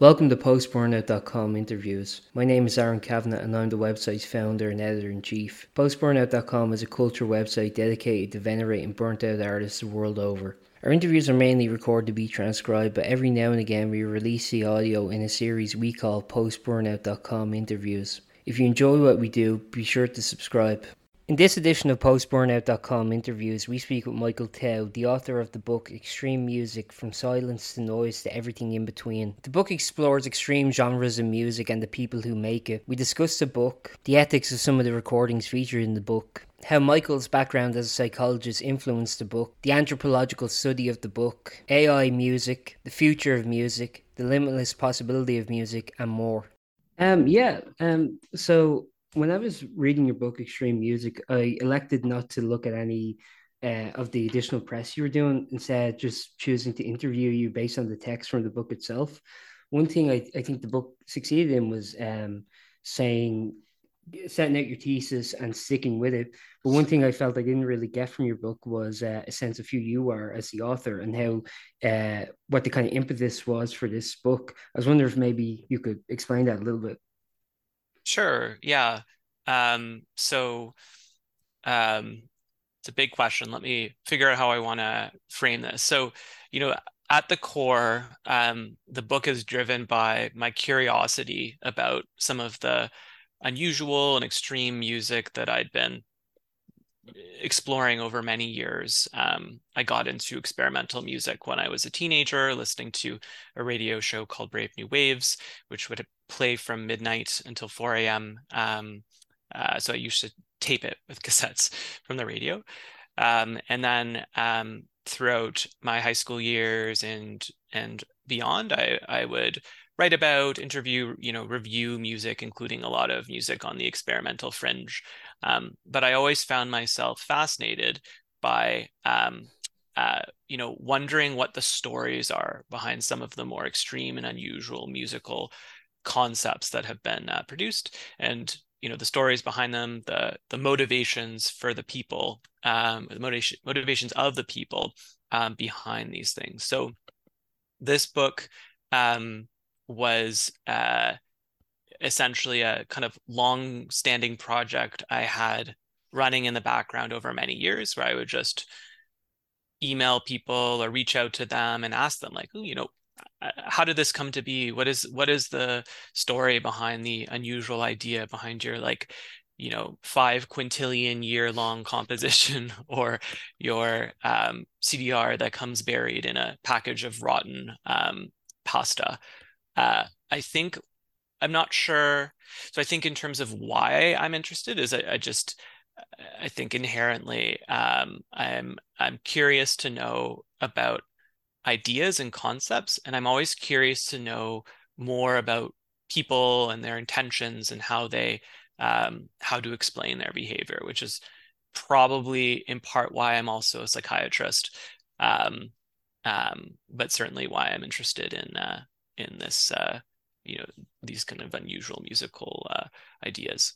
Welcome to postburnout.com interviews. My name is Aaron Kavanagh and I'm the website's founder and editor in chief. Postburnout.com is a culture website dedicated to venerating burnt out artists the world over. Our interviews are mainly recorded to be transcribed, but every now and again we release the audio in a series we call postburnout.com interviews. If you enjoy what we do, be sure to subscribe. In this edition of PostBurnout.com interviews, we speak with Michael Tau, the author of the book Extreme Music From Silence to Noise to Everything in Between. The book explores extreme genres of music and the people who make it. We discuss the book, the ethics of some of the recordings featured in the book, how Michael's background as a psychologist influenced the book, the anthropological study of the book, AI music, the future of music, the limitless possibility of music, and more. Um, yeah. Um, so when I was reading your book, Extreme Music, I elected not to look at any uh, of the additional press you were doing, instead just choosing to interview you based on the text from the book itself. One thing I, I think the book succeeded in was um, saying, setting out your thesis and sticking with it. But one thing I felt I didn't really get from your book was uh, a sense of who you are as the author and how uh, what the kind of impetus was for this book. I was wondering if maybe you could explain that a little bit. Sure. Yeah. Um, so um, it's a big question. Let me figure out how I want to frame this. So, you know, at the core, um, the book is driven by my curiosity about some of the unusual and extreme music that I'd been exploring over many years. Um, I got into experimental music when I was a teenager, listening to a radio show called Brave New Waves, which would play from midnight until 4 a.m. Um, uh, so I used to tape it with cassettes from the radio. Um, and then um, throughout my high school years and and beyond, I, I would write about, interview, you know, review music, including a lot of music on the experimental fringe. Um, but I always found myself fascinated by um, uh, you know, wondering what the stories are behind some of the more extreme and unusual musical concepts that have been uh, produced, and you know, the stories behind them, the the motivations for the people, um, the motivation motivations of the people um, behind these things. So, this book um, was uh, essentially a kind of long-standing project I had running in the background over many years, where I would just email people or reach out to them and ask them like, you know, how did this come to be? What is what is the story behind the unusual idea behind your like, you know, five quintillion year long composition or your um, CDR that comes buried in a package of rotten um, pasta? Uh, I think I'm not sure. So I think in terms of why I'm interested is I, I just I think inherently um, I'm I'm curious to know about ideas and concepts, and I'm always curious to know more about people and their intentions and how they um, how to explain their behavior, which is probably in part why I'm also a psychiatrist, um, um, but certainly why I'm interested in uh, in this uh, you know these kind of unusual musical uh, ideas.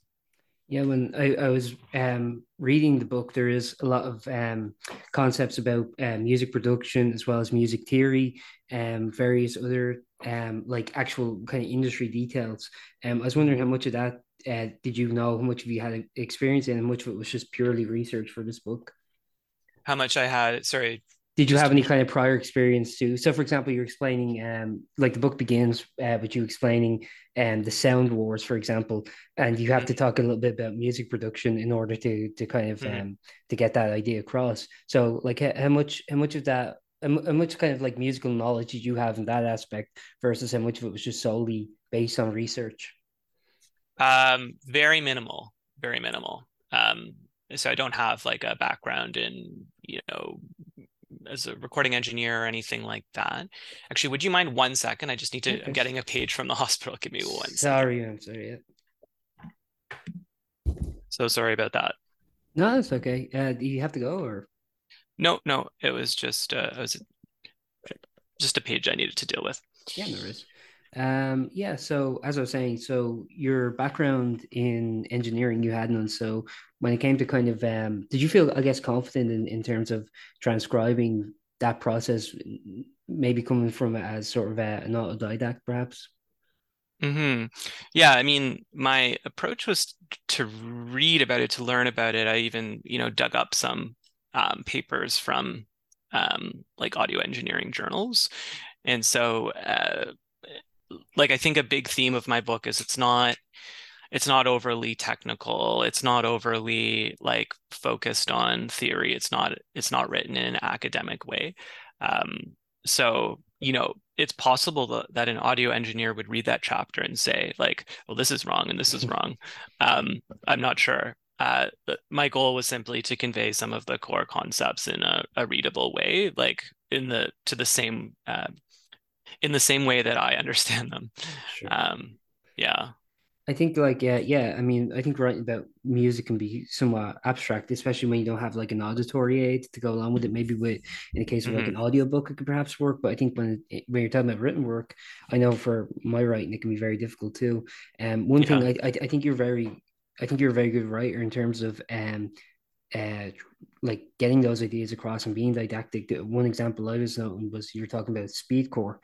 Yeah, when I, I was um, reading the book, there is a lot of um, concepts about uh, music production as well as music theory and um, various other um, like actual kind of industry details. Um, I was wondering how much of that uh, did you know? How much of you had experience in, and how much of it was just purely research for this book? How much I had? Sorry, did you have any kind of prior experience too? So, for example, you're explaining, um, like the book begins uh, with you explaining um, the sound wars, for example, and you have mm-hmm. to talk a little bit about music production in order to to kind of mm-hmm. um, to get that idea across. So, like, how much how much of that how much kind of like musical knowledge did you have in that aspect versus how much of it was just solely based on research? Um, very minimal, very minimal. Um, so I don't have like a background in you know as a recording engineer or anything like that. Actually, would you mind one second? I just need to. Okay. I'm getting a page from the hospital. Give me one. Sorry, second. I'm sorry. So sorry about that. No, that's okay. Uh, do you have to go or? No, no. It was just uh, it was just a page I needed to deal with. Yeah, there is. Um, yeah, so as I was saying, so your background in engineering you had none. So when it came to kind of um, did you feel I guess confident in, in terms of transcribing that process maybe coming from it as sort of a, an autodidact, perhaps. hmm Yeah, I mean, my approach was to read about it, to learn about it. I even, you know, dug up some um, papers from um, like audio engineering journals. And so, uh, like, I think a big theme of my book is it's not it's not overly technical it's not overly like focused on theory it's not it's not written in an academic way. Um, so you know it's possible that, an audio engineer would read that chapter and say like well this is wrong and this is wrong. Um, i'm not sure. Uh, my goal was simply to convey some of the core concepts in a, a readable way like in the to the same uh, in the same way that i understand them. Sure. um, yeah I think like yeah, yeah. I mean, I think writing about music can be somewhat abstract, especially when you don't have like an auditory aid to go along with it. Maybe with in the case of mm-hmm. like an audiobook, it could perhaps work. But I think when when you're talking about written work, I know for my writing it can be very difficult too. And um, one yeah. thing I, I I think you're very I think you're a very good writer in terms of um uh, like getting those ideas across and being didactic. One example I was noting was you're talking about speedcore,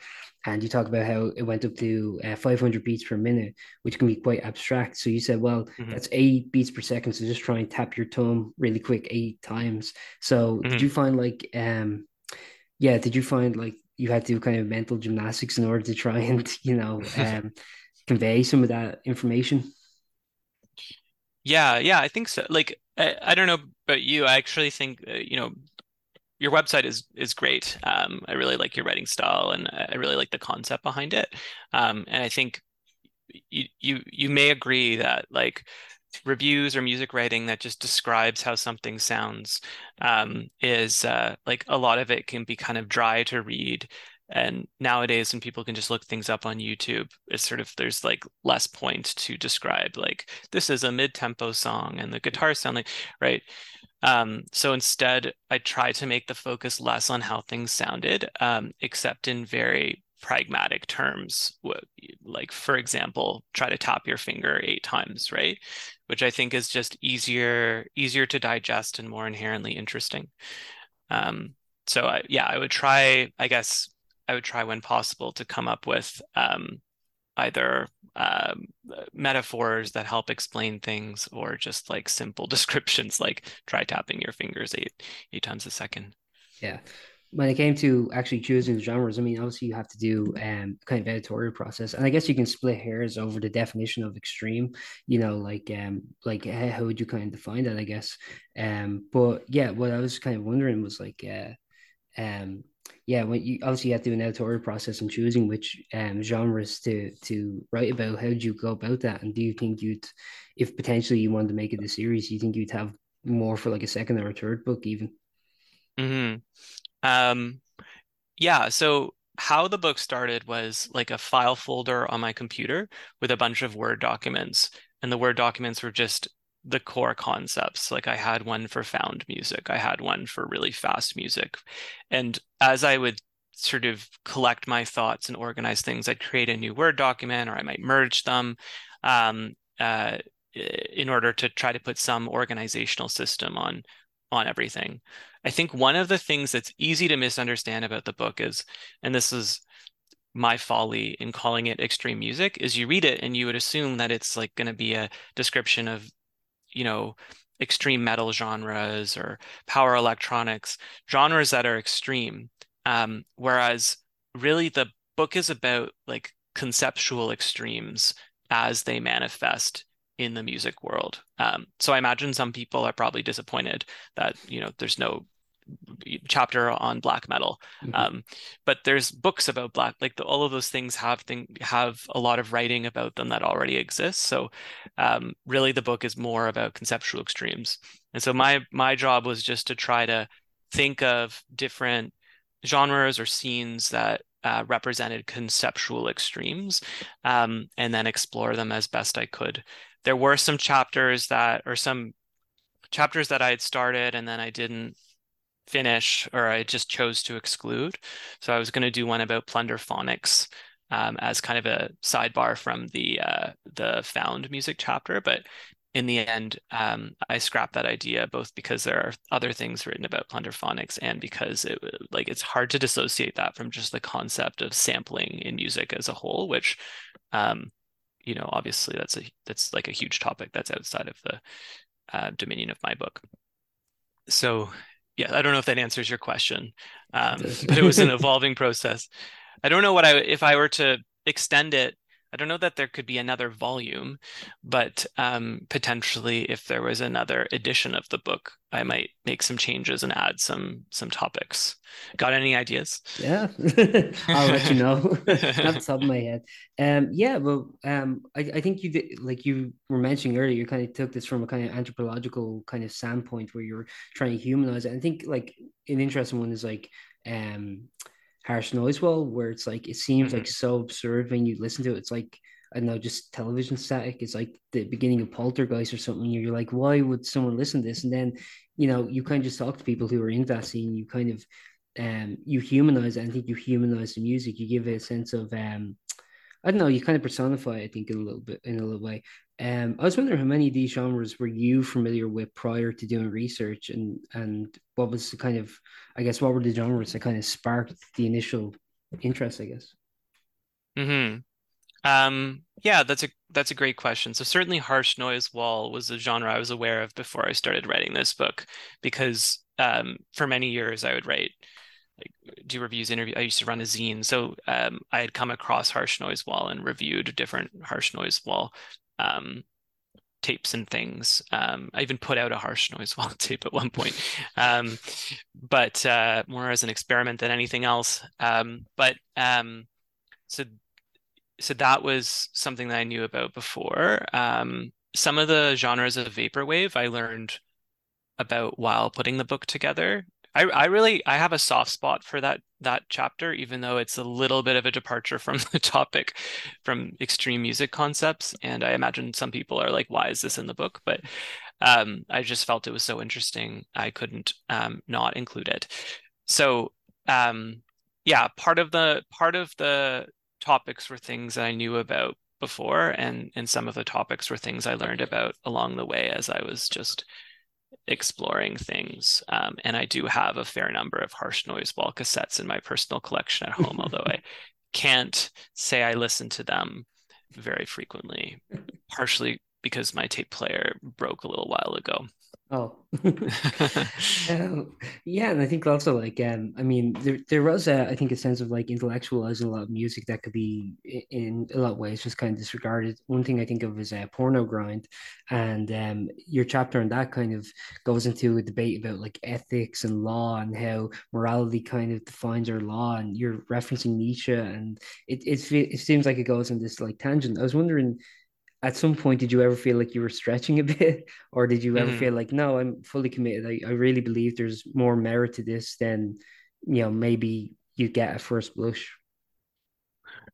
and you talk about how it went up to uh, 500 beats per minute, which can be quite abstract. So you said, well, mm-hmm. that's eight beats per second. So just try and tap your thumb really quick eight times. So mm-hmm. did you find like, um, yeah, did you find like you had to do kind of mental gymnastics in order to try and you know um, convey some of that information? Yeah, yeah, I think so. Like, I, I don't know about you. I actually think, uh, you know, your website is is great. Um, I really like your writing style, and I really like the concept behind it. Um, and I think you you you may agree that like reviews or music writing that just describes how something sounds um, is uh, like a lot of it can be kind of dry to read and nowadays when people can just look things up on youtube it's sort of there's like less point to describe like this is a mid-tempo song and the guitar sound like right? Um, so instead i try to make the focus less on how things sounded um, except in very pragmatic terms like for example try to tap your finger eight times right? Which i think is just easier easier to digest and more inherently interesting. Um, so I, yeah i would try i guess I would try when possible to come up with um, either um, metaphors that help explain things or just like simple descriptions like try tapping your fingers eight eight times a second. Yeah. When it came to actually choosing genres i mean obviously you have to do um kind of editorial process and i guess you can split hairs over the definition of extreme you know like um like how would you kind of define that i guess? Um but yeah what i was kind of wondering was like uh um yeah, when you obviously you have to do an editorial process and choosing which um, genres to to write about. How do you go about that? And do you think you'd, if potentially you wanted to make it a series, you think you'd have more for like a second or a third book even? Hmm. Um. Yeah. So how the book started was like a file folder on my computer with a bunch of Word documents, and the Word documents were just the core concepts. Like I had one for found music, I had one for really fast music. And as I would sort of collect my thoughts and organize things, I'd create a new Word document or I might merge them um, uh, in order to try to put some organizational system on on everything. I think one of the things that's easy to misunderstand about the book is, and this is my folly in calling it extreme music is you read it and you would assume that it's like going to be a description of you know extreme metal genres or power electronics genres that are extreme. Um, whereas really the book is about like conceptual extremes as they manifest in the music world. Um, so i imagine some people are probably disappointed that you know there's no chapter on black metal. Mm-hmm. um, but there's books about black like the, all of those things have thing have a lot of writing about them that already exists so um, really the book is more about conceptual extremes. And so my my job was just to try to think of different genres or scenes that uh, represented conceptual extremes um, and then explore them as best i could. There were some chapters that or some chapters that i had started and then i didn't finish or I just chose to exclude. So I was going to do one about Plunderphonics um, as kind of a sidebar from the uh, the found music chapter, but in the end, um, I scrapped that idea both because there are other things written about plunderphonics and because it like it's hard to dissociate that from just the concept of sampling in music as a whole, which, um, you know, obviously that's a that's like a huge topic that's outside of the uh, dominion of my book. So, yeah, I don't know if that answers your question, um, but it was an evolving process. I don't know what I if I were to extend it I don't know that there could be another volume, but um, potentially if there was another edition of the book, I might make some changes and add some some topics. Got any ideas? Yeah, I'll let you know. Not the top of my head. Um, yeah, well, um, I, I think you did, like you were mentioning earlier, you kind of took this from a kind of anthropological kind of standpoint where you're trying to humanize it. I think like an interesting one is like um harsh noise wall where it's like it seems mm-hmm. like so absurd when you listen to it. It's like I don't know, just television static. It's like the beginning of Poltergeist or something. You're like, why would someone listen to this? And then, you know, you kind of just talk to people who are in that scene. You kind of, um, you humanize. It. I think you humanize the music. You give it a sense of, um, I don't know. You kind of personify. I think in a little bit, in a little way. Um, I was wondering how many of these genres were you familiar with prior to doing research, and and what was the kind of, I guess, what were the genres that kind of sparked the initial interest? I guess. Hmm. Um. Yeah, that's a that's a great question. So certainly, harsh noise wall was a genre I was aware of before I started writing this book, because um, for many years I would write like do reviews interview i used to run a zine so um, i had come across harsh noise wall and reviewed different harsh noise wall um, tapes and things. Um, I even put out a harsh noise wall tape at one point, um, but uh, more as an experiment than anything else. Um, but um, so so that was something that I knew about before. Um, some of the genres of vaporwave I learned about while putting the book together. I, I really I have a soft spot for that that chapter, even though it's a little bit of a departure from the topic, from extreme music concepts. And I imagine some people are like, "Why is this in the book?" But um, I just felt it was so interesting, I couldn't um, not include it. So um, yeah, part of the part of the topics were things that I knew about before, and and some of the topics were things I learned about along the way as I was just exploring things. Um, and I do have a fair number of harsh noise wall cassettes in my personal collection at home, although I can't say I listen to them very frequently, partially because my tape player broke a little while ago. Oh, um, yeah, and I think also like um, I mean, there there was a I think a sense of like intellectualizing a lot of music that could be in a lot of ways just kind of disregarded. One thing I think of is a uh, porno grind, and um, your chapter on that kind of goes into a debate about like ethics and law and how morality kind of defines our law, and you're referencing Nietzsche, and it it it seems like it goes in this like tangent. I was wondering at some point did you ever feel like you were stretching a bit? Or did you ever mm-hmm. feel like no i'm fully committed. I, I really believe there's more merit to this than you know maybe you get at first blush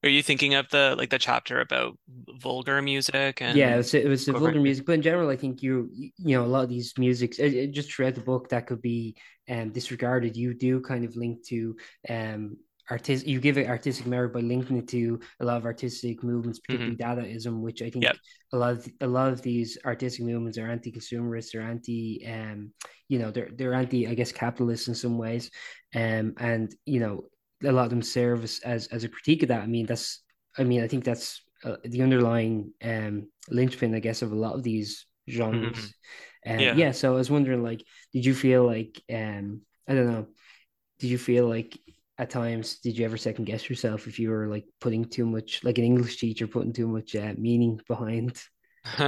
are you thinking of the like the chapter about vulgar music and yeah it was, it was the vulgar music but in general i think you you know a lot of these musics it, it just throughout the book that could be um disregarded you do kind of link to um artistic you give it artistic merit by linking it to a lot of artistic movements particularly mm-hmm. dadaism which i think yep. a lot of a lot of these artistic movements are anti-consumerist they're anti um you know they're they're anti i guess capitalist in some ways um and you know a lot of them serve as as, as a critique of that i mean that's i mean i think that's uh, the underlying um linchpin i guess of a lot of these genres mm-hmm. um, yeah. yeah so i was wondering like did you feel like um i don't know did you feel like at times did you ever second guess yourself if you were like putting too much like an english teacher putting too much uh, meaning behind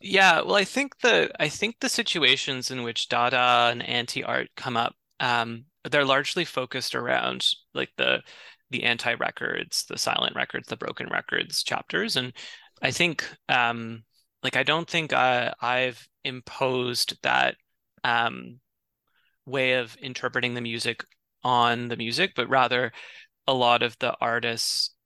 yeah well i think the i think the situations in which dada and anti-art come up um they're largely focused around like the the anti records the silent records the broken records chapters. And i think um like i don't think I, i've imposed that um way of interpreting the music on the music, but rather a lot of the artists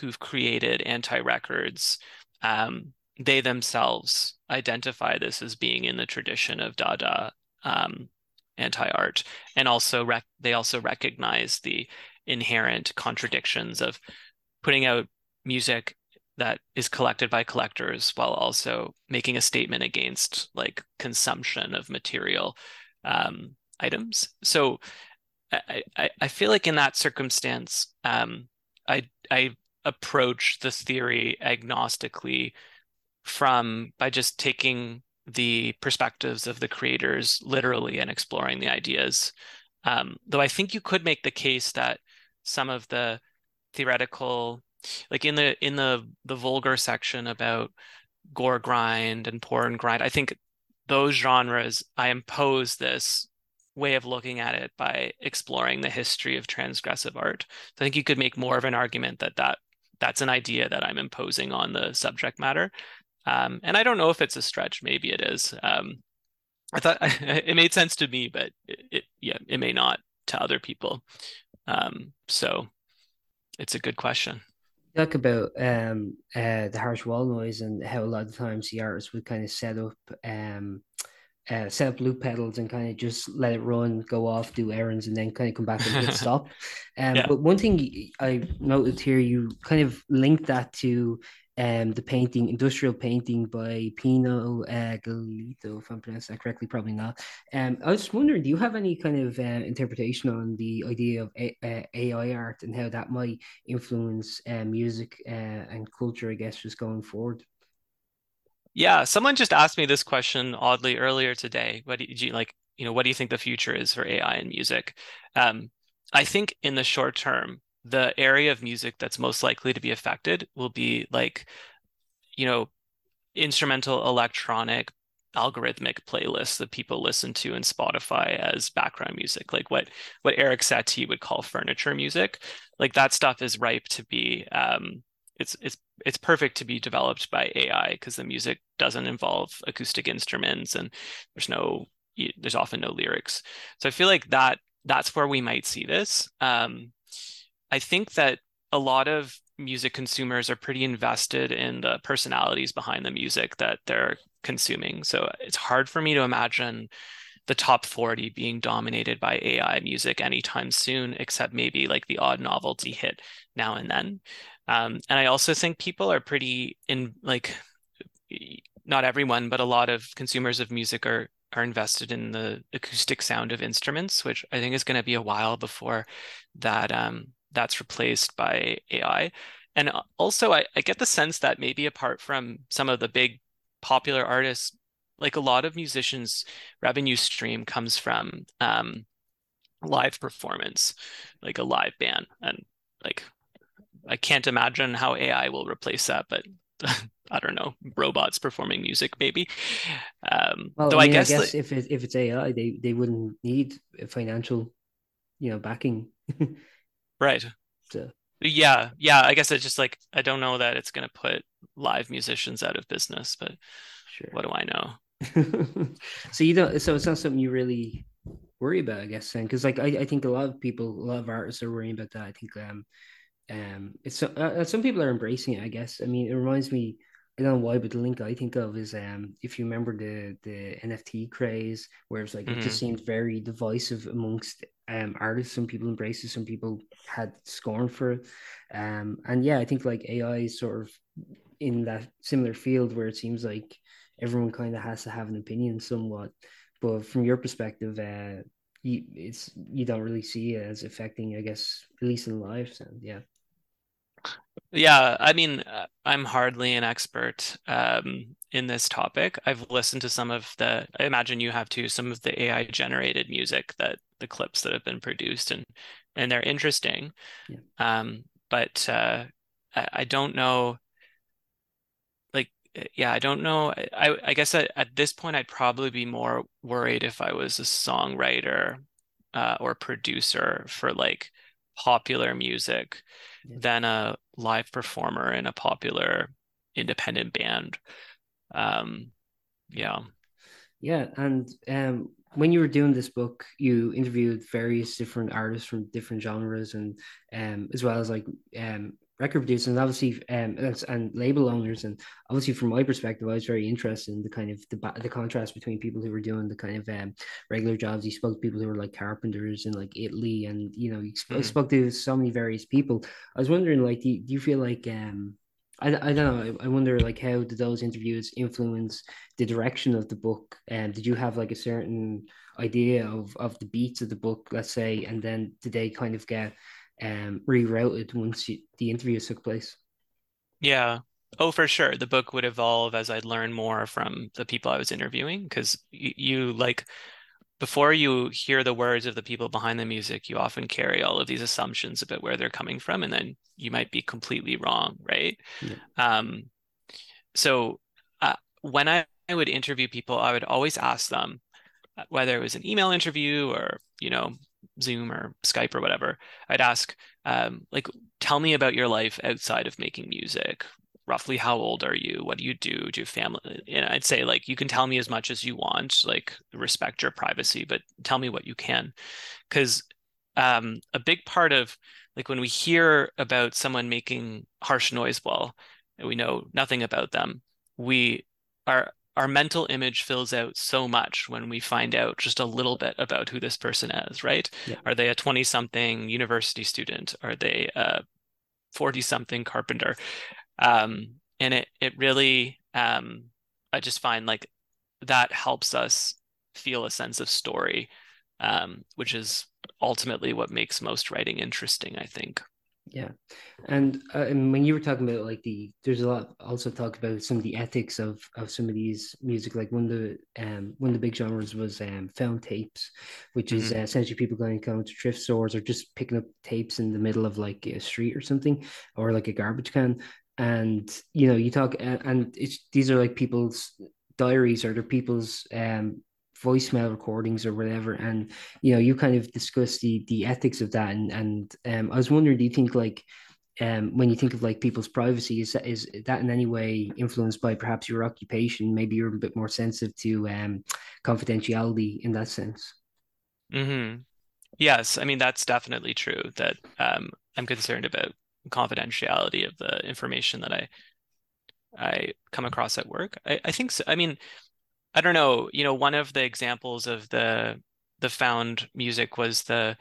who've created anti records, um, they themselves identify this as being in the tradition of Dada um, anti art, and also rec- they also recognize the inherent contradictions of putting out music that is collected by collectors while also making a statement against like consumption of material um, items. So I, I, feel like in that circumstance, um, I I approach the theory agnostically from by just taking the perspectives of the creators literally and exploring the ideas. Um, though I think you could make the case that some of the theoretical, like in the in the the vulgar section about gore grind and porn grind, I think those genres I impose this way of looking at it by exploring the history of transgressive art. So I think you could make more of an argument that that that's an idea that I'm imposing on the subject matter. Um, and I don't know if it's a stretch. Maybe it is. Um, I thought it made sense to me, but it, it, yeah, it may not to other people. Um, so it's a good question. Talk about um, uh, the harsh wall noise and how a lot of times the artists would kind of set up um, uh, set up loop pedals and kind of just let it run, go off, do errands, and then kind of come back and hit stop. Um, yeah. But one thing I noted here, you kind of linked that to um, the painting, industrial painting by Pino uh, Gagliotti, if I'm pronouncing that correctly, probably not. Um, I was wondering, do you have any kind of uh, interpretation on the idea of A- uh, AI art and how that might influence uh, music uh, and culture, I guess, just going forward? Yeah, someone just asked me this question oddly earlier today. What do you like? You know, what do you think the future is for AI and music? Um, I think in the short term, the area of music that's most likely to be affected will be like, you know, instrumental electronic algorithmic playlists that people listen to in Spotify as background music, like what what Erik Satie would call furniture music. Like that stuff is ripe to be um, it's it's it's perfect to be developed by AI because the music doesn't involve acoustic instruments and there's no there's often no lyrics. So I feel like that that's where we might see this. Um, I think that a lot of music consumers are pretty invested in the personalities behind the music that they're consuming. So it's hard for me to imagine the top 40 being dominated by AI music anytime soon, except maybe like the odd novelty hit now and then. Um, and I also think people are pretty in like not everyone, but a lot of consumers of music are are invested in the acoustic sound of instruments, which I think is going to be a while before that um, that's replaced by AI. And also, I, I get the sense that maybe apart from some of the big popular artists, like a lot of musicians' revenue stream comes from um, live performance, like a live band. And like, I can't imagine how AI will replace that, but I don't know, robots performing music, maybe. Um, well, though I, mean, I guess, I guess if it, if it's AI, they they wouldn't need financial, you know, backing. Right. So. Yeah, yeah. I guess it's just like I don't know that it's going to put live musicians out of business, but sure. what do I know? so you don't. So it's not something you really worry about, I guess, then, because like I, I think a lot of people, a lot of artists are worrying about that. I think um, um, it's uh, uh some people are embracing it. I guess. I mean, it reminds me I don't know why, but the link I think of is um if you remember the the NFT craze, where it's like mm-hmm. it just mm-hmm. seemed very divisive amongst um artists. Some people embraced it, some people had scorn for it. Um and yeah, I think like AI is sort of in that similar field where it seems like everyone kind of has to have an opinion somewhat. But from your perspective, uh you it's you don't really see it as affecting, I guess, at least in life. So yeah. Yeah, I mean, uh, I'm hardly an expert um, in this topic. I've listened to some of the, I imagine you have too, some of the AI generated music that the clips that have been produced, and and they're interesting. Yeah. Um, but uh, I, I don't know. Like, uh, yeah, I don't know. I I guess at, at this point, I'd probably be more worried if I was a songwriter uh, or producer for like popular music. Than a live performer in a popular independent band. Um, yeah. Yeah, and um, when you were doing this book, you interviewed various different artists from different genres, and um, as well as like um, record producers and obviously um and, and, label owners and obviously from my perspective I was very interested in the kind of the, the contrast between people who were doing the kind of um, regular jobs you spoke to people who were like carpenters in like Italy and you know you spoke, mm. spoke to so many various people I was wondering like do you, do you feel like um I, I don't know. I, I wonder like how did those interviews influence the direction of the book? And um, did you have like a certain idea of of the beats of the book, let's say, and then did they kind of get um rerouted once you, the interviews took place? Yeah. Oh, for sure. The book would evolve as I'd learn more from the people I was interviewing because you, you like before you hear the words of the people behind the music, you often carry all of these assumptions about where they're coming from, and then you might be completely wrong, right? Yeah. Um, so uh, when I, I would interview people, I would always ask them uh, whether it was an email interview or you know Zoom or Skype or whatever. I'd ask um, like, tell me about your life outside of making music roughly how old are you? What do you do? Do you family? And I'd say like you can tell me as much as you want, like respect your privacy, but tell me what you can, because um, a big part of like when we hear about someone making harsh noise while we know nothing about them, we our our mental image fills out so much when we find out just a little bit about who this person is, right? Yeah. Are they a 20 something university student? Are they a 40 something carpenter? um, and it it really um, I just find like that helps us feel a sense of story, um, which is ultimately what makes most writing interesting. I think. Yeah, and, uh, and when you were talking about like the, there's a lot also talk about some of the ethics of of some of these music. Like one of the um one of the big genres was um found tapes, which mm-hmm. is uh, essentially people going going to thrift stores or just picking up tapes in the middle of like a street or something, or like a garbage can, and you know you talk and it's these are like people's diaries or they're people's um voicemail recordings or whatever and you know you kind of discuss the the ethics of that and and um i was wondering do you think like um when you think of like people's privacy is that is that in any way influenced by perhaps your occupation maybe you're a bit more sensitive to um confidentiality in that sense mm-hmm. yes i mean that's definitely true that um i'm concerned about confidentiality of the information that I I come across at work. I, I think so. I mean, I don't know. You know, one of the examples of the the found music was the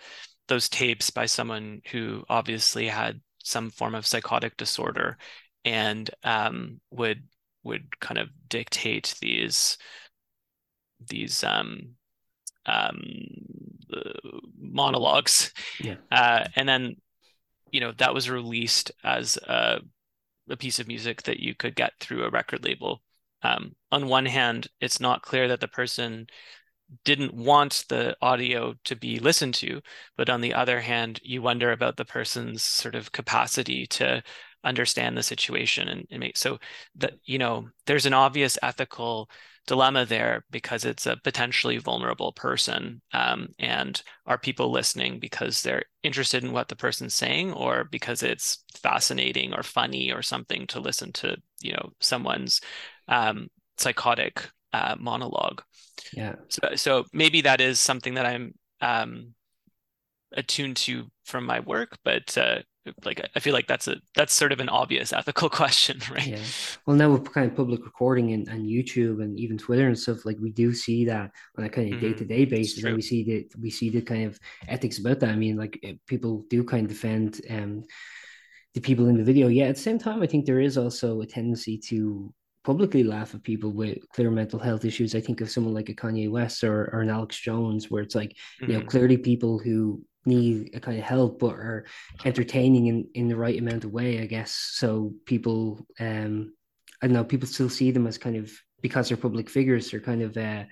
those tapes by someone who obviously had some form of psychotic disorder and um, would would kind of dictate these these um, um, monologues. Yeah. Uh, and then you know that was released as a, a piece of music that you could get through a record label um, on one hand it's not clear that the person didn't want the audio to be listened to but on the other hand you wonder about the person's sort of capacity to understand the situation and, and make so that you know there's an obvious ethical dilemma there because it's a potentially vulnerable person. Um, and are people listening because they're interested in what the person's saying or because it's fascinating or funny or something to listen to, you know, someone's um, psychotic uh, monologue? Yeah. So, so maybe that is something that I'm um, attuned to from my work, but uh, like I feel like that's a that's sort of an obvious ethical question, right? Yeah. Well, now with kind of public recording and, and YouTube and even Twitter and stuff, like we do see that on a kind of day to day basis, and we see that we see the kind of ethics about that. I mean, like people do kind of defend um the people in the video. Yeah, at the same time, I think there is also a tendency to publicly laugh at people with clear mental health issues. I think of someone like a Kanye West or, or an Alex Jones, where it's like, mm-hmm. you know, mm-hmm. clearly people who need a kind of help but are entertaining in, in the right amount of way, I guess. So people um I don't know, people still see them as kind of because they're public figures, they're kind of uh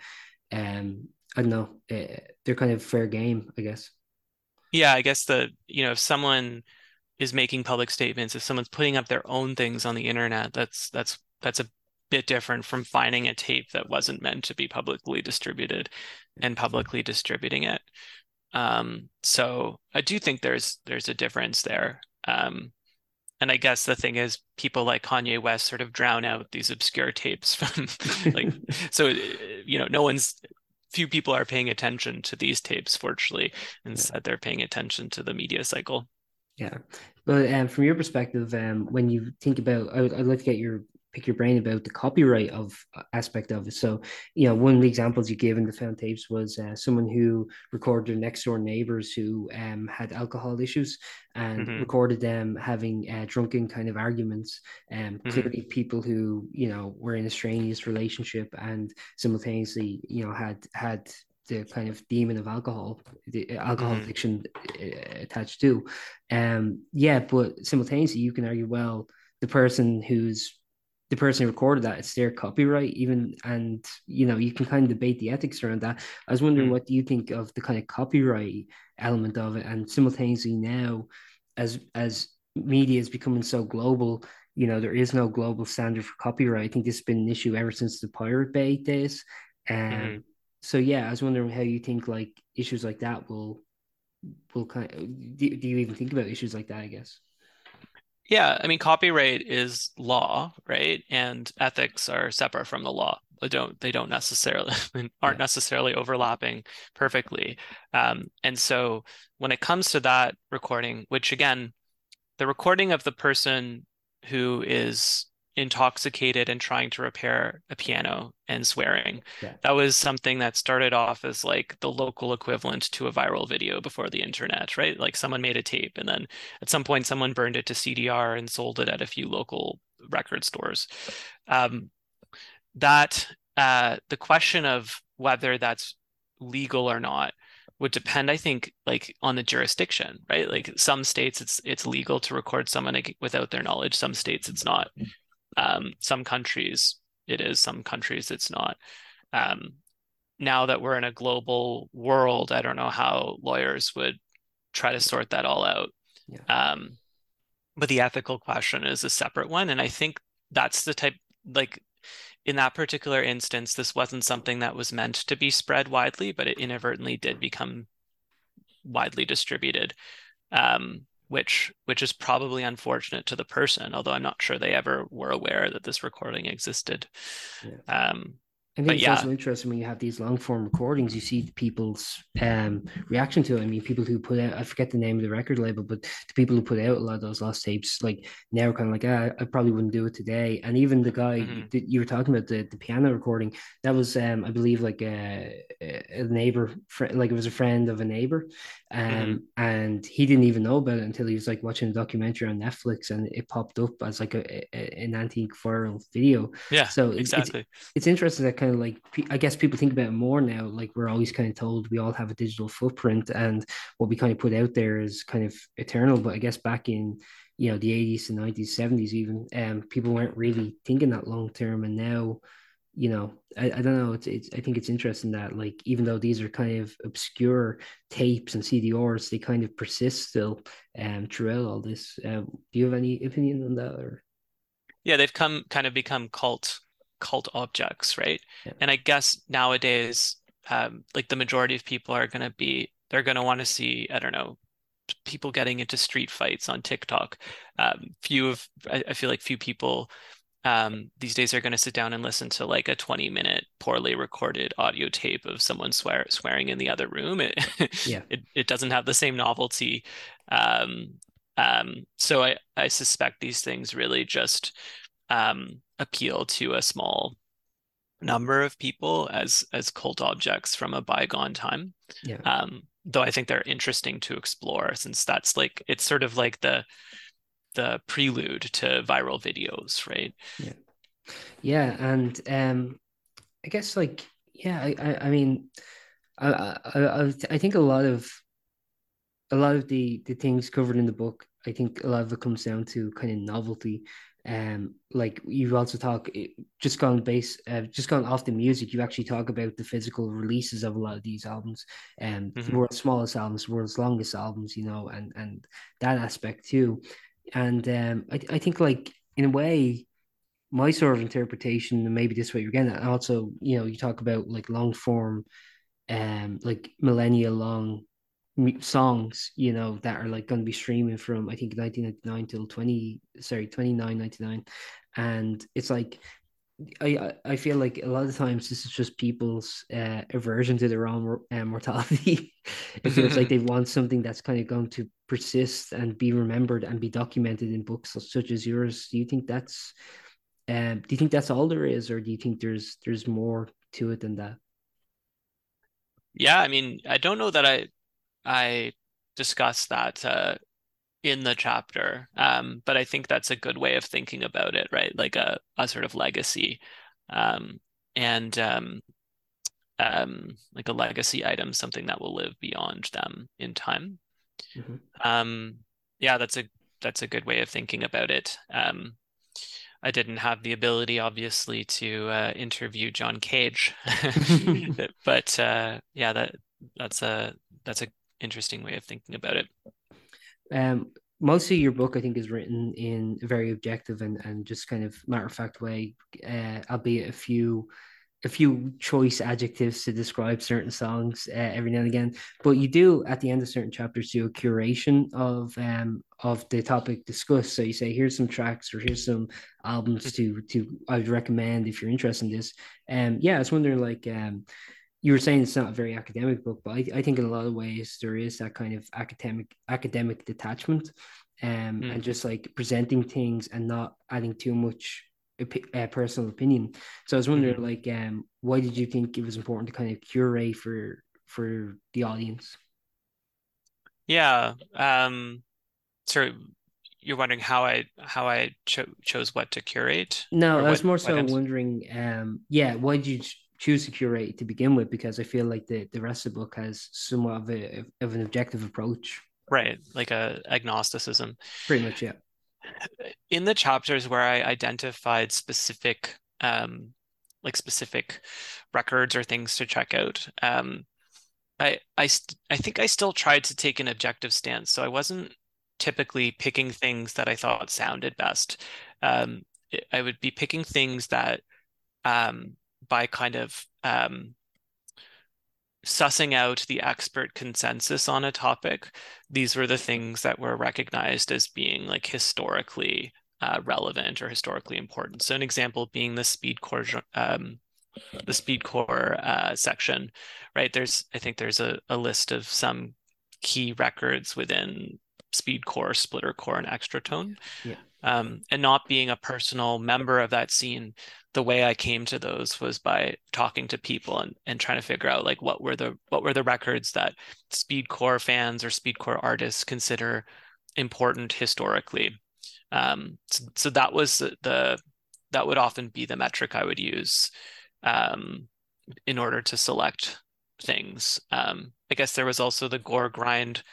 um I don't know, uh, they're kind of fair game, I guess. Yeah, I guess the you know, if someone is making public statements, if someone's putting up their own things on the internet, that's that's that's a bit different from finding a tape that wasn't meant to be publicly distributed and publicly distributing it. Um, so I do think there's there's a difference there. Um, and I guess the thing is, people like Kanye West sort of drown out these obscure tapes from like so you know no one's few people are paying attention to these tapes fortunately instead yeah. they're paying attention to the media cycle yeah but um, from your perspective um, when you think about I would, I'd like to get your pick your brain about the copyright of uh, aspect of it. So, you know, one of the examples you gave in the found tapes was uh, someone who recorded their next door neighbors who um, had alcohol issues and mm-hmm. recorded them having uh, drunken kind of arguments. Um, mm-hmm. clearly people who you know were in a strenuous relationship and simultaneously, you know, had had the kind of demon of alcohol, the uh, alcohol mm-hmm. addiction uh, attached to. Um, yeah, but simultaneously, you can argue, well, the person who's the person who recorded that it's their copyright even and you know you can kind of debate the ethics around that i was wondering mm. what do you think of the kind of copyright element of it and simultaneously now as as media is becoming so global you know there is no global standard for copyright i think this has been an issue ever since the pirate bay days um mm. so yeah i was wondering how you think like issues like that will will kind of do, do you even think about issues like that i guess yeah, I mean, copyright is law, right? And ethics are separate from the law. They don't they don't necessarily aren't necessarily overlapping perfectly. Um, and so when it comes to that recording, which again, the recording of the person who is intoxicated and trying to repair a piano and swearing. Yeah. That was something that started off as like the local equivalent to a viral video before the internet, right? Like someone made a tape and then at some point someone burned it to CDR and sold it at a few local record stores. Um, that uh, the question of whether that's legal or not would depend i think like on the jurisdiction right like some states it's it's legal to record someone without their knowledge some states it's not um, some countries it is, some countries it's not. Um, now that we're in a global world, I don't know how lawyers would try to sort that all out. Yeah. Um, but the ethical question is a separate one. And I think that's the type, like in that particular instance, this wasn't something that was meant to be spread widely, but it inadvertently did become widely distributed. Um, which which is probably unfortunate to the person although i'm not sure they ever were aware that this recording existed yeah. um, I think but it's yeah. also interesting when you have these long form recordings, you see people's um, reaction to it. I mean, people who put out, I forget the name of the record label, but the people who put out a lot of those lost tapes, like now kind of like, ah, I probably wouldn't do it today. And even the guy mm-hmm. that you were talking about, the, the piano recording, that was, um, I believe, like a, a neighbor, like it was a friend of a neighbor. Um, mm-hmm. And he didn't even know about it until he was like watching a documentary on Netflix and it popped up as like a, a an antique viral video. Yeah. So exactly. It's, it's interesting that kind kind of like I guess people think about it more now. Like we're always kind of told we all have a digital footprint, and what we kind of put out there is kind of eternal. But I guess back in you know the eighties and nineties, seventies, even um, people weren't really thinking that long term, and now you know I, I don't know it's, it's i think it's interesting that like even though these are kind of obscure tapes and cdrs they kind of persist still um throughout all this uh, do you have any opinion on that or yeah they've come kind of become cult cult objects, right? Yeah. And I guess nowadays, um, like the majority of people are going to be, they're going to want to see, I don't know, people getting into street fights on TikTok. Um, few of, I, I, feel like few people um, these days are going to sit down and listen to like a 20 minute poorly recorded audio tape of someone swear, swearing in the other room. It, yeah. it, it doesn't have the same novelty. Um, um, so I, I suspect these things really just um, appeal to a small number of people as as cult objects from a bygone time. Yeah. Um, though I think they're interesting to explore since that's like it's sort of like the the prelude to viral videos, right? Yeah. Yeah, and um, I guess like yeah, I I, I mean, I, I I think a lot of a lot of the the things covered in the book, I think a lot of it comes down to kind of novelty um like you've also talked eh, just going base uh, just going off the music you actually talk about the physical releases of a lot of these albums and um, mm-hmm. world's smallest albums world's longest albums you know and and that aspect too and um i, I think like in a way my sort of interpretation and maybe this way you're getting at also you know you talk about like long form um like millennia long songs you know that are like going to be streaming from i think 1999 till 20 sorry 29.99 and it's like I I feel like a lot of times this is just people's uh, aversion to their own uh, mortality. it feels like they want something that's kind of going to persist and be remembered and be documented in books such as yours. Do you think that's Um, do you think that's all there is, or do you think there's there's more to it than that? Yeah, I mean, I don't know that I I discussed that uh, in the chapter, um, but I think that's a good way of thinking about it, right? Like a a sort of legacy, um, and um, um, like a legacy item, something that will live beyond them in time. Mm-hmm. Um, yeah, that's a that's a good way of thinking about it. Um, I didn't have the ability, obviously, to uh, interview John Cage, but uh, yeah, that that's a that's a interesting way of thinking about it. Um, most of your book, I think, is written in a very objective and, and just kind of matter of fact way, uh, albeit a few a few choice adjectives to describe certain songs uh, every now and again. But you do at the end of certain chapters do a curation of um of the topic discussed. So you say here's some tracks or here's some albums to to I would recommend if you're interested in this. Um yeah, I was wondering like um you were saying it's not a very academic book, but I, I think in a lot of ways there is that kind of academic academic detachment um, mm. and just like presenting things and not adding too much uh, personal opinion. So I was wondering, mm-hmm. like, um, why did you think it was important to kind of curate for for the audience? Yeah. Um. So you're wondering how I how I cho- chose what to curate? No, I was more so wondering. Um. Yeah. Why did you choose to curate to begin with? Because I feel like the the rest of the book has somewhat of a of an objective approach. Right, like a agnosticism. Pretty much, yeah in the chapters where I identified specific um, like specific records or things to check out, um, I I st- I think I still tried to take an objective stance. So I wasn't typically picking things that I thought sounded best. Um, I would be picking things that um, by kind of um, sussing out the expert consensus on a topic, these were the things that were recognized as being like historically uh, relevant or historically important. So an example being the SpeedCore, um, the SpeedCore uh, section, right? There's, I think there's a, a list of some key records within speed core, splitter core, and Extratone. Yeah. Um, and not being a personal member of that scene the way I came to those was by talking to people and, and trying to figure out like what were the what were the records that speedcore fans or speedcore artists consider important historically. Um, so, so, that was the that would often be the metric I would use um, in order to select things. Um, I guess there was also the gore grind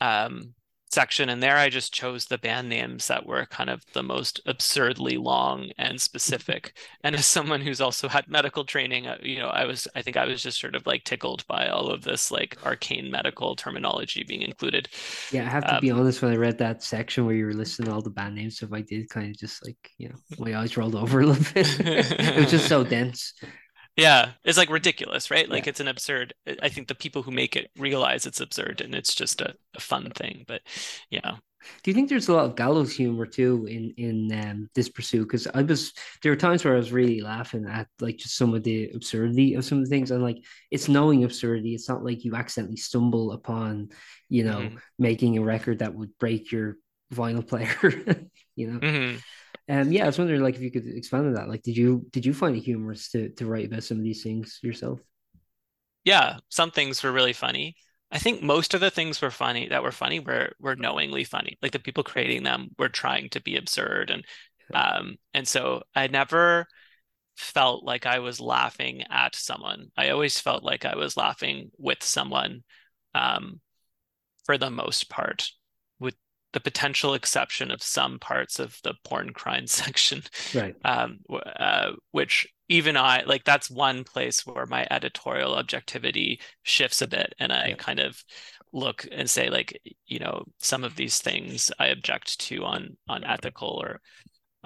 um, section and there i just chose the band names that were kind of the most absurdly long and specific. And as someone who's also had medical training uh, you know i was i think i was just sort of like tickled by all of this like arcane medical terminology being included. Yeah i have to um, be honest when i read that section where you were listing all the band names stuff i did kind of just like you know my eyes rolled over a little bit. It was just so dense yeah, it's like ridiculous, right? Like yeah. it's an absurd. I think the people who make it realize it's absurd and it's just a, a fun thing. But yeah. Do you think there's a lot of gallows humor too in in um, this pursuit? Because I was there were times where I was really laughing at like just some of the absurdity of some of the things, and like it's knowing absurdity. It's not like you accidentally stumble upon, you know, mm-hmm. making a record that would break your vinyl player. you know. Mm-hmm. Um, yeah, I was wondering, like, if you could expand on that. Like, did you did you find it humorous to to write about some of these things yourself? Yeah, some things were really funny. I think most of the things were funny that were funny were were knowingly funny. Like the people creating them were trying to be absurd, and um, and so I never felt like I was laughing at someone. I always felt like I was laughing with someone, um, for the most part the potential exception of some parts of the porn grind section, right? Um, uh, which even I like that's one place where my editorial objectivity shifts a bit, and I yeah. kind of look and say like you know some of these things I object to on on ethical or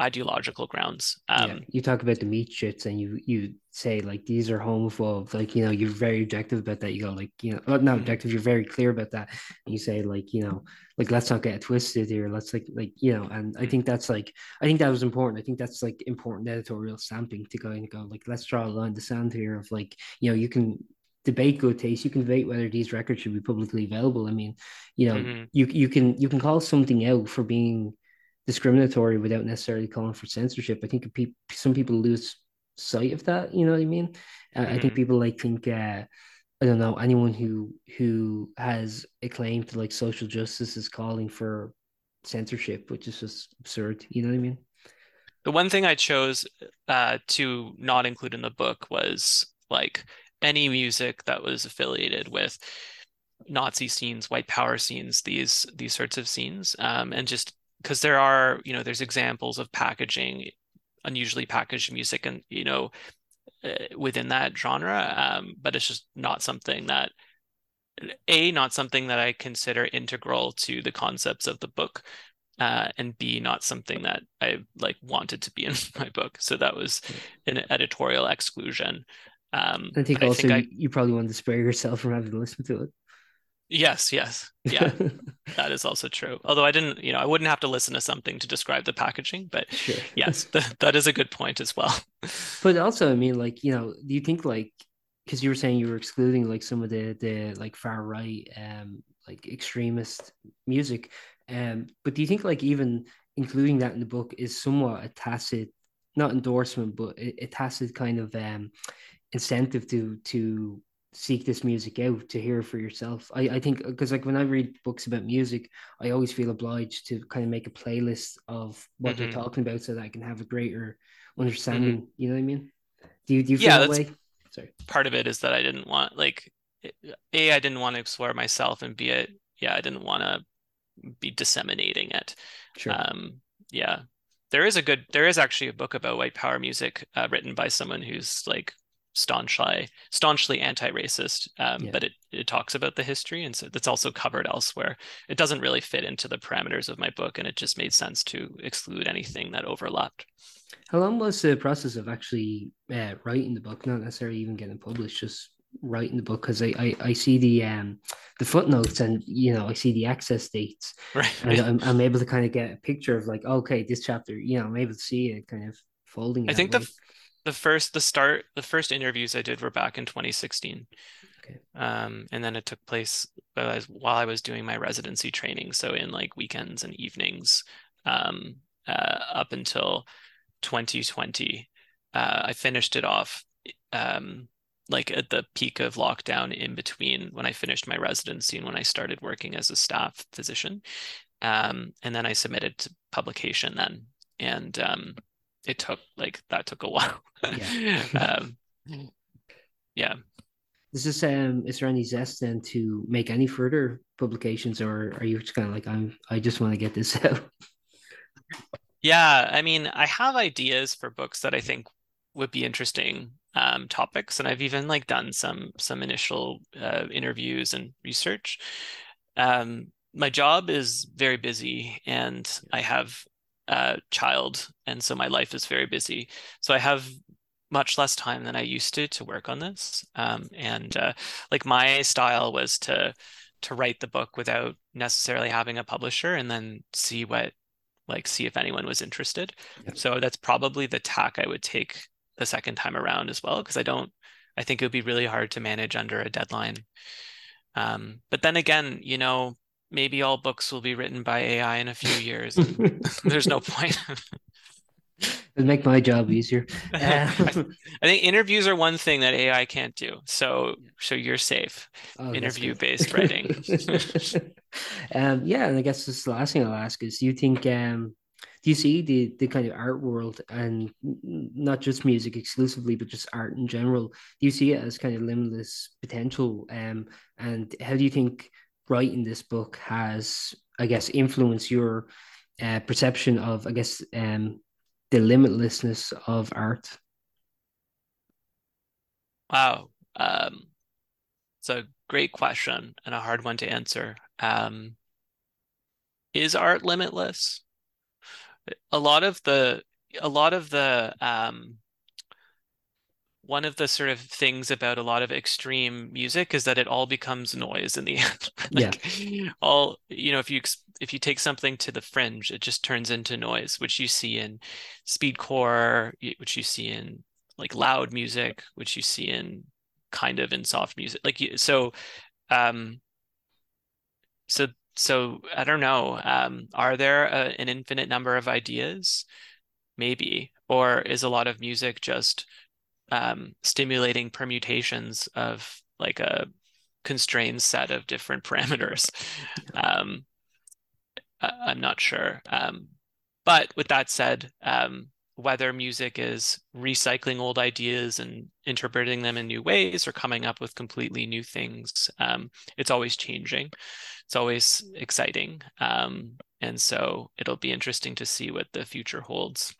ideological grounds. Um, yeah. You talk about the meat shits and you you say like these are homophobes. Like you know you're very objective about that. You go like you know not mm-hmm. objective. You're very clear about that. And you say like you know like let's not get twisted here. Let's like like you know. And I mm-hmm. think that's like I think that was important. I think that's like important editorial stamping to go and go like let's draw a line in the sand here of like you know you can debate good taste. You can debate whether these records should be publicly available. I mean, you know, mm-hmm. you you can you can call something out for being discriminatory without necessarily calling for censorship. I think pe- some people lose sight of that. You know what I mean? Uh, mm-hmm. I think mm-hmm. people like think uh, I don't know anyone who who has a claim to like social justice is calling for censorship, which is just absurd. You know what I mean? The one thing I chose uh, to not include in the book was like any music that was affiliated with Nazi scenes, white power scenes, these these sorts of scenes, um, and just because there are you know there's examples of packaging, unusually packaged music, and you know uh, within that genre, um, but it's just not something that a not something that I consider integral to the concepts of the book, uh, and B not something that I like wanted to be in my book. So that was an editorial exclusion. Um, I think also I think I, you probably wanted to spare yourself from having to listen to it. Yes, yes. Yeah. that is also true. Although I didn't, you know, I wouldn't have to listen to something to describe the packaging, but sure. yes, th- that is a good point as well. but also, I mean, like, you know, do you think like because you were saying you were excluding like some of the the like far right um like extremist music um but do you think like even including that in the book is somewhat a tacit not endorsement but a, a tacit kind of um incentive to to seek this music out to hear for yourself. I, I think because like when I read books about music, I always feel obliged to kind of make a playlist of what mm-hmm. they're talking about so that I can have a greater understanding. Mm-hmm. You know what I mean? Do you do you feel yeah, that way? Sorry. Part of it is that I didn't want like a I didn't want to explore myself, and b it yeah I didn't want to be disseminating it. Sure. Um, yeah, there is a good there is actually a book about white power music uh, written by someone who's like staunchly staunchly anti-racist um, yeah. but it, it talks about the history and so that's also covered elsewhere. It doesn't really fit into the parameters of my book and it just made sense to exclude anything that overlapped. How long was the process of actually uh, writing the book? Not necessarily even getting published just writing the book because I, I I see the um the footnotes and you know I see the access dates. Right. And I'm, I'm able to kind of get a picture of like okay this chapter you know I'm able to see it kind of folding I think way. the the first the start the first interviews I did were back in 2016. Okay. Um, and then it took place while I was doing my residency training, so in like weekends and evenings, um, uh, up until 2020. Uh, I finished it off um, like at the peak of lockdown in between when I finished my residency and when I started working as a staff physician. Um, and then I submitted to publication then. And um, it took like that took a while. Yeah. um, yeah. Is this um is there any zest then to make any further publications or are you just kind of like I'm I just want to get this out? Yeah, I mean, I have ideas for books that I think would be interesting um, topics, and I've even like done some some initial uh, interviews and research. Um, my job is very busy, and I have uh, child, and so my life is very busy. So I have much less time than I used to to work on this. Um, and uh, like my style was to to write the book without necessarily having a publisher, and then see what like see if anyone was interested. Yep. So that's probably the tack I would take the second time around as well, because I don't. I think it would be really hard to manage under a deadline. Um, but then again, you know, maybe all books will be written by AI in a few years. there's no point. It'd make my job easier. I think interviews are one thing that AI can't do. So, so you're safe. Oh, Interview based writing. um, yeah, and I guess this the last thing I'll ask is: Do you think um, do you see the the kind of art world and not just music exclusively, but just art in general? Do you see it as kind of limitless potential? Um, and how do you think writing this book has, I guess, influenced your uh, perception of, I guess, um, the limitlessness of art? Wow. Um, it's a great question and a hard one to answer. Um, is art limitless? A lot of the a lot of the um, one of the sort of things about a lot of extreme music is that it all becomes noise in the end. like yeah. all you know, if you if you take something to the fringe, it just turns into noise, which you see in speedcore, which you see in like loud music, which you see in kind of in soft music. Like so, um, so so I don't know. Um, are there a, an infinite number of ideas? Maybe. Or is a lot of music just um, stimulating permutations of like a constrained set of different parameters? Um, I, am not sure. Um, but with that said, um, whether music is recycling old ideas and interpreting them in new ways or coming up with completely new things, um, it's always changing. It's always exciting. Um, and so it'll be interesting to see what the future holds.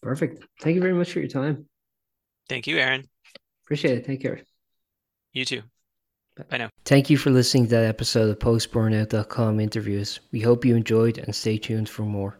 Perfect. Thank you very much for your time. Thank you, Aaron. Appreciate it. Take care. You too. Bye now. Thank you for listening to that episode of postburnout.com interviews. We hope you enjoyed and stay tuned for more.